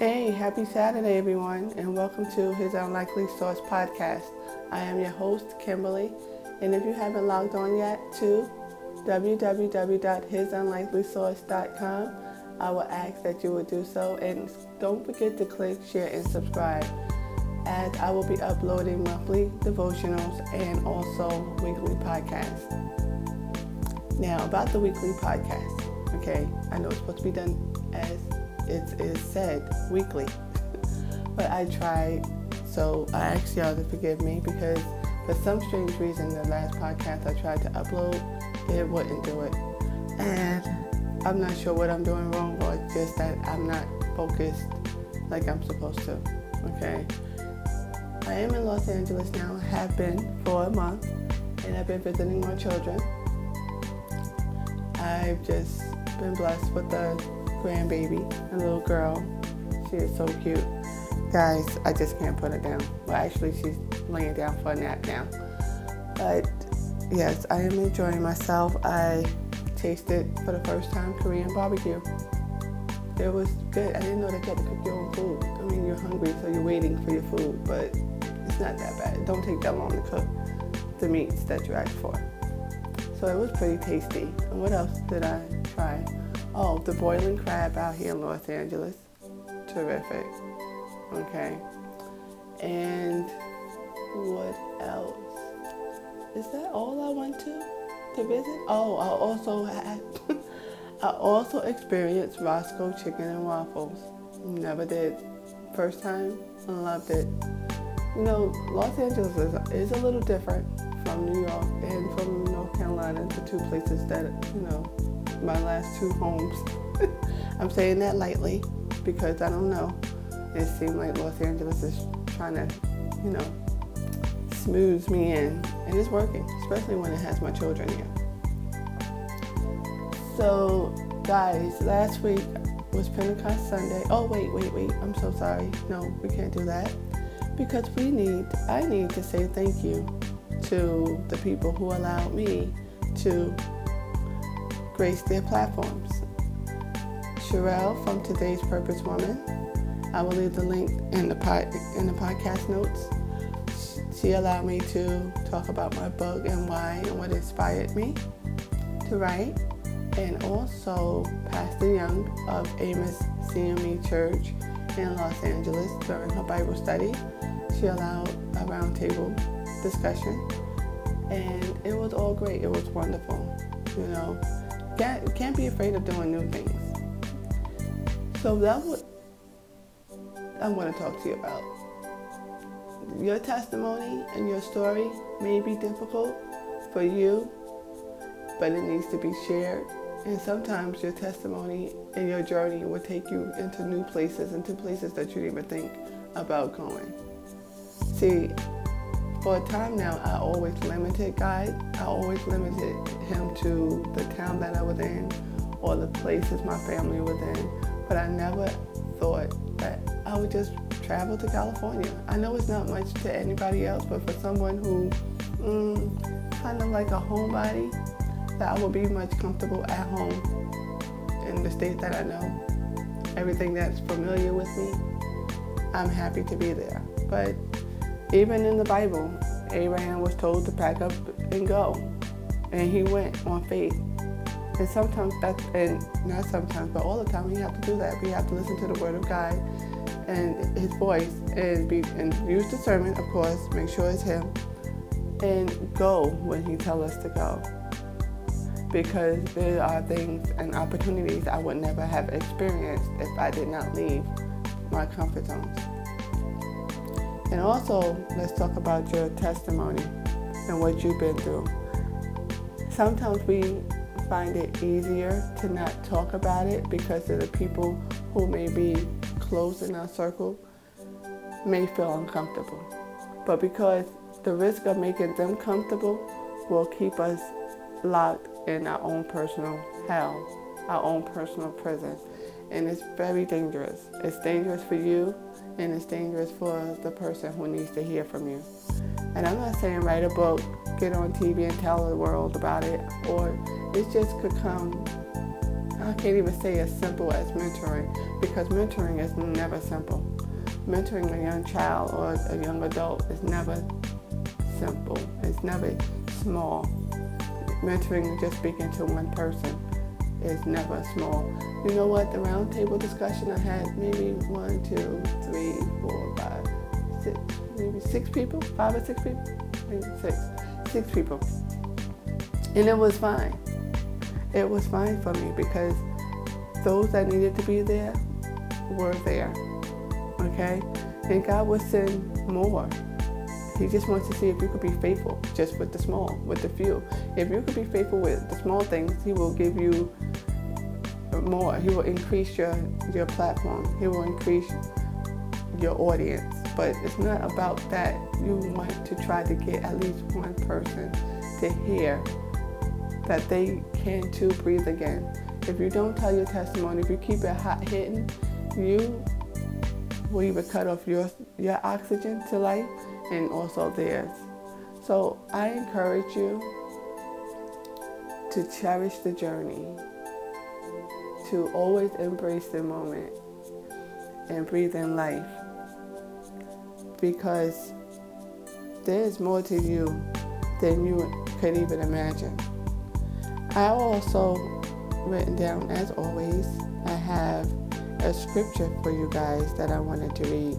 Hey, happy Saturday, everyone, and welcome to His Unlikely Source podcast. I am your host, Kimberly, and if you haven't logged on yet to www.hisunlikelysource.com, I will ask that you would do so, and don't forget to click, share, and subscribe, as I will be uploading monthly devotionals and also weekly podcasts. Now, about the weekly podcast, okay, I know it's supposed to be done as it is said weekly. but I tried, so I ask y'all to forgive me because for some strange reason, the last podcast I tried to upload, it wouldn't do it. And I'm not sure what I'm doing wrong or just that I'm not focused like I'm supposed to. Okay. I am in Los Angeles now, have been for a month, and I've been visiting my children. I've just been blessed with a grandbaby, a little girl. She is so cute. Guys, I just can't put it down. Well, actually, she's laying down for a nap now. But yes, I am enjoying myself. I tasted for the first time Korean barbecue. It was good. I didn't know that you had to cook your own food. I mean, you're hungry, so you're waiting for your food, but it's not that bad. Don't take that long to cook the meats that you asked for. So it was pretty tasty. And what else did I try? Oh, the boiling crab out here in Los Angeles. Terrific. Okay. And what else? Is that all I went to to visit? Oh, I also had I also experienced Roscoe Chicken and Waffles. Never did. First time, loved it. You know, Los Angeles is, is a little different from New York and from North Carolina, the two places that, you know, my last two homes. I'm saying that lightly because I don't know. It seemed like Los Angeles is trying to, you know, smooth me in, and it's working, especially when it has my children here. So, guys, last week was Pentecost Sunday. Oh, wait, wait, wait. I'm so sorry. No, we can't do that because we need. I need to say thank you to the people who allowed me to grace their platforms. Sherelle from Today's Purpose Woman. I will leave the link in the pod, in the podcast notes. She allowed me to talk about my book and why and what inspired me to write. And also Pastor Young of Amos CME Church in Los Angeles during her Bible study. She allowed a roundtable discussion and it was all great. It was wonderful. You know, can't, can't be afraid of doing new things. So that's what I want to talk to you about. Your testimony and your story may be difficult for you, but it needs to be shared. And sometimes your testimony and your journey will take you into new places, into places that you didn't even think about going. See, for a time now, I always limited God. I always limited Him to the town that I was in or the places my family was in. But I never thought that I would just travel to California. I know it's not much to anybody else, but for someone who mm, kind of like a homebody, that I will be much comfortable at home in the state that I know. Everything that's familiar with me, I'm happy to be there. But even in the Bible, Abraham was told to pack up and go, and he went on faith. And sometimes that's and not sometimes, but all the time, we have to do that. We have to listen to the Word of God and His voice, and be and use discernment, of course. Make sure it's Him, and go when He tells us to go. Because there are things and opportunities I would never have experienced if I did not leave my comfort zones. And also, let's talk about your testimony and what you've been through. Sometimes we find it easier to not talk about it because of the people who may be close in our circle may feel uncomfortable. But because the risk of making them comfortable will keep us locked in our own personal hell, our own personal prison. And it's very dangerous. It's dangerous for you and it's dangerous for the person who needs to hear from you. And I'm not saying write a book, get on TV and tell the world about it, or it just could come, I can't even say as simple as mentoring because mentoring is never simple. Mentoring a young child or a young adult is never simple. It's never small. Mentoring just speaking to one person is never small. You know what? The roundtable discussion I had maybe one, two, three, four, five, six, maybe six people, five or six people, maybe six, six people, and it was fine. It was fine for me because those that needed to be there were there. Okay, and God will send more. He just wants to see if you could be faithful just with the small, with the few. If you could be faithful with the small things, He will give you more. He will increase your, your platform. He will increase your audience. But it's not about that. You want to try to get at least one person to hear that they can too breathe again. If you don't tell your testimony, if you keep it hot hitting, you will even cut off your your oxygen to life and also theirs. So I encourage you to cherish the journey, to always embrace the moment and breathe in life because there is more to you than you could even imagine. I also written down as always, I have a scripture for you guys that I wanted to read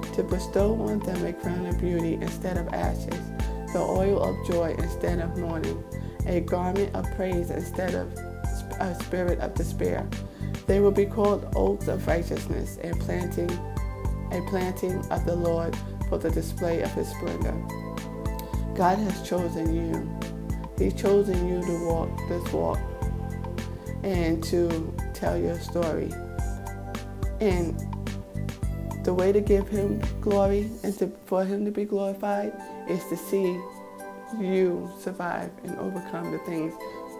to bestow on them a crown of beauty instead of ashes, the oil of joy instead of mourning, a garment of praise instead of a spirit of despair. They will be called oaks of righteousness and planting, a planting of the Lord for the display of his splendor. God has chosen you. He's chosen you to walk this walk and to tell your story. And the way to give him glory and to, for him to be glorified is to see you survive and overcome the things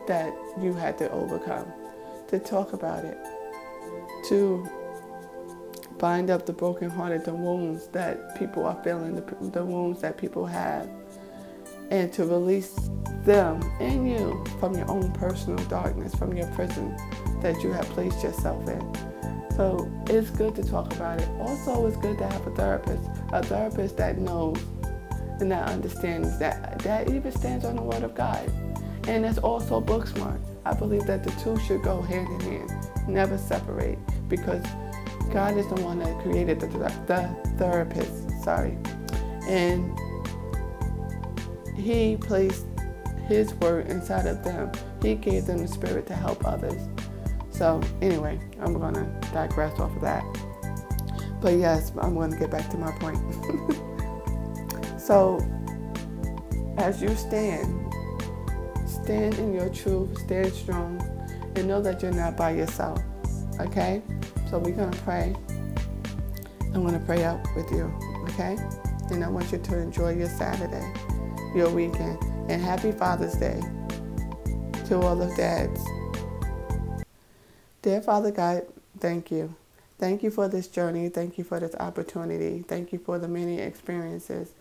that you had to overcome, to talk about it, to bind up the brokenhearted, the wounds that people are feeling, the, the wounds that people have, and to release them and you from your own personal darkness, from your prison that you have placed yourself in. So it's good to talk about it. Also, it's good to have a therapist, a therapist that knows and that understands that that even stands on the Word of God, and it's also book smart. I believe that the two should go hand in hand, never separate, because God is the one that created the, the therapist. Sorry, and He placed His word inside of them. He gave them the Spirit to help others. So, anyway, I'm going to digress off of that. But yes, I'm going to get back to my point. so, as you stand, stand in your truth, stand strong, and know that you're not by yourself. Okay? So, we're going to pray. I'm going to pray out with you. Okay? And I want you to enjoy your Saturday, your weekend, and happy Father's Day to all the dads. Dear Father God, thank you. Thank you for this journey. Thank you for this opportunity. Thank you for the many experiences.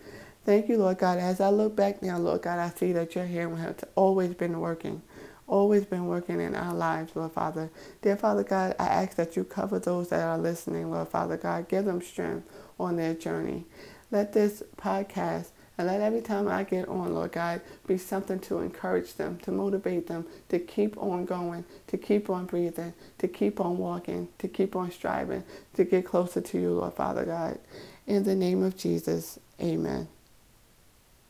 Thank you, Lord God. As I look back now, Lord God, I see that your hand has always been working, always been working in our lives, Lord Father. Dear Father God, I ask that you cover those that are listening, Lord Father God. Give them strength on their journey. Let this podcast and let every time I get on, Lord God, be something to encourage them, to motivate them, to keep on going, to keep on breathing, to keep on walking, to keep on striving, to get closer to you, Lord Father God. In the name of Jesus, amen.